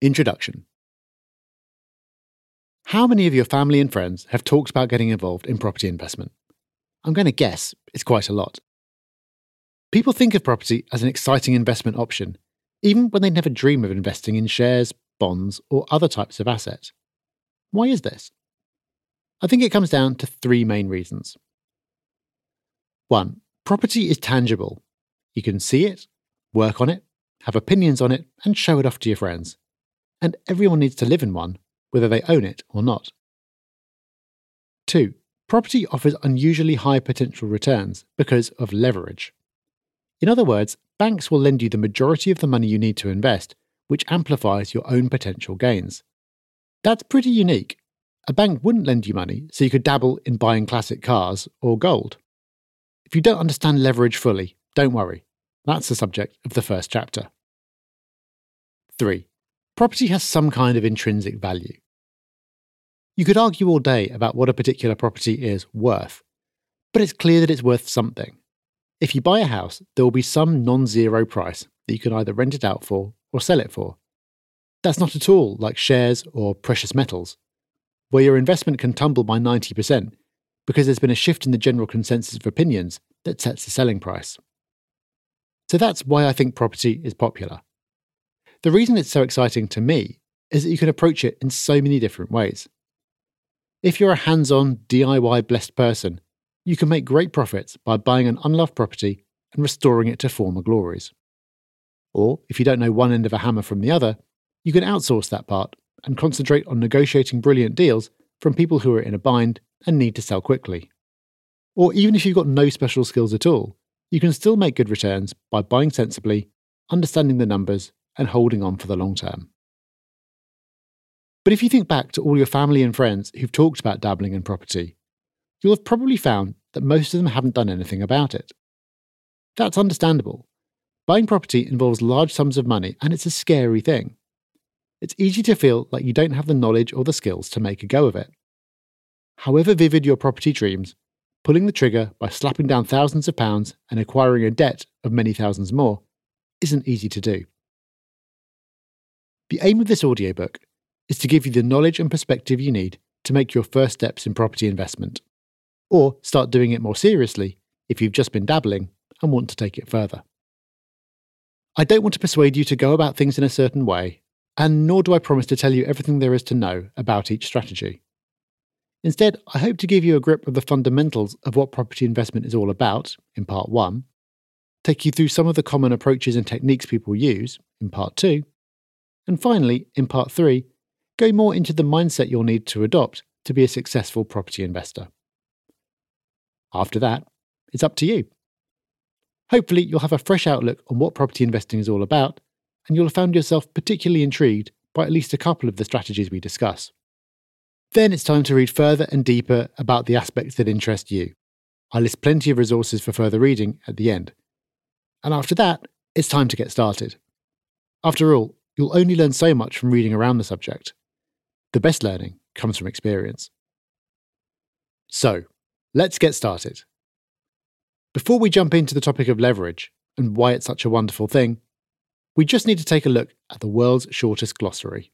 Introduction How many of your family and friends have talked about getting involved in property investment? I'm going to guess it's quite a lot. People think of property as an exciting investment option, even when they never dream of investing in shares, bonds, or other types of assets. Why is this? I think it comes down to three main reasons. One, property is tangible. You can see it, work on it, have opinions on it, and show it off to your friends. And everyone needs to live in one, whether they own it or not. Two, property offers unusually high potential returns because of leverage. In other words, banks will lend you the majority of the money you need to invest, which amplifies your own potential gains. That's pretty unique. A bank wouldn't lend you money so you could dabble in buying classic cars or gold. If you don't understand leverage fully, don't worry. That's the subject of the first chapter. 3. Property has some kind of intrinsic value. You could argue all day about what a particular property is worth, but it's clear that it's worth something. If you buy a house, there will be some non zero price that you can either rent it out for or sell it for. That's not at all like shares or precious metals, where your investment can tumble by 90% because there's been a shift in the general consensus of opinions that sets the selling price. So that's why I think property is popular. The reason it's so exciting to me is that you can approach it in so many different ways. If you're a hands on, DIY blessed person, you can make great profits by buying an unloved property and restoring it to former glories. Or, if you don't know one end of a hammer from the other, you can outsource that part and concentrate on negotiating brilliant deals from people who are in a bind and need to sell quickly. Or even if you've got no special skills at all, you can still make good returns by buying sensibly, understanding the numbers, and holding on for the long term. But if you think back to all your family and friends who've talked about dabbling in property, you'll have probably found that most of them haven't done anything about it. That's understandable. Buying property involves large sums of money and it's a scary thing. It's easy to feel like you don't have the knowledge or the skills to make a go of it. However vivid your property dreams, pulling the trigger by slapping down thousands of pounds and acquiring a debt of many thousands more isn't easy to do. The aim of this audiobook is to give you the knowledge and perspective you need to make your first steps in property investment, or start doing it more seriously if you've just been dabbling and want to take it further. I don't want to persuade you to go about things in a certain way, and nor do I promise to tell you everything there is to know about each strategy. Instead, I hope to give you a grip of the fundamentals of what property investment is all about in part one, take you through some of the common approaches and techniques people use in part two, and finally, in part three, go more into the mindset you'll need to adopt to be a successful property investor. After that, it's up to you. Hopefully, you'll have a fresh outlook on what property investing is all about, and you'll have found yourself particularly intrigued by at least a couple of the strategies we discuss. Then it's time to read further and deeper about the aspects that interest you. I list plenty of resources for further reading at the end. And after that, it's time to get started. After all, you'll only learn so much from reading around the subject. The best learning comes from experience. So, let's get started. Before we jump into the topic of leverage and why it's such a wonderful thing, we just need to take a look at the world's shortest glossary.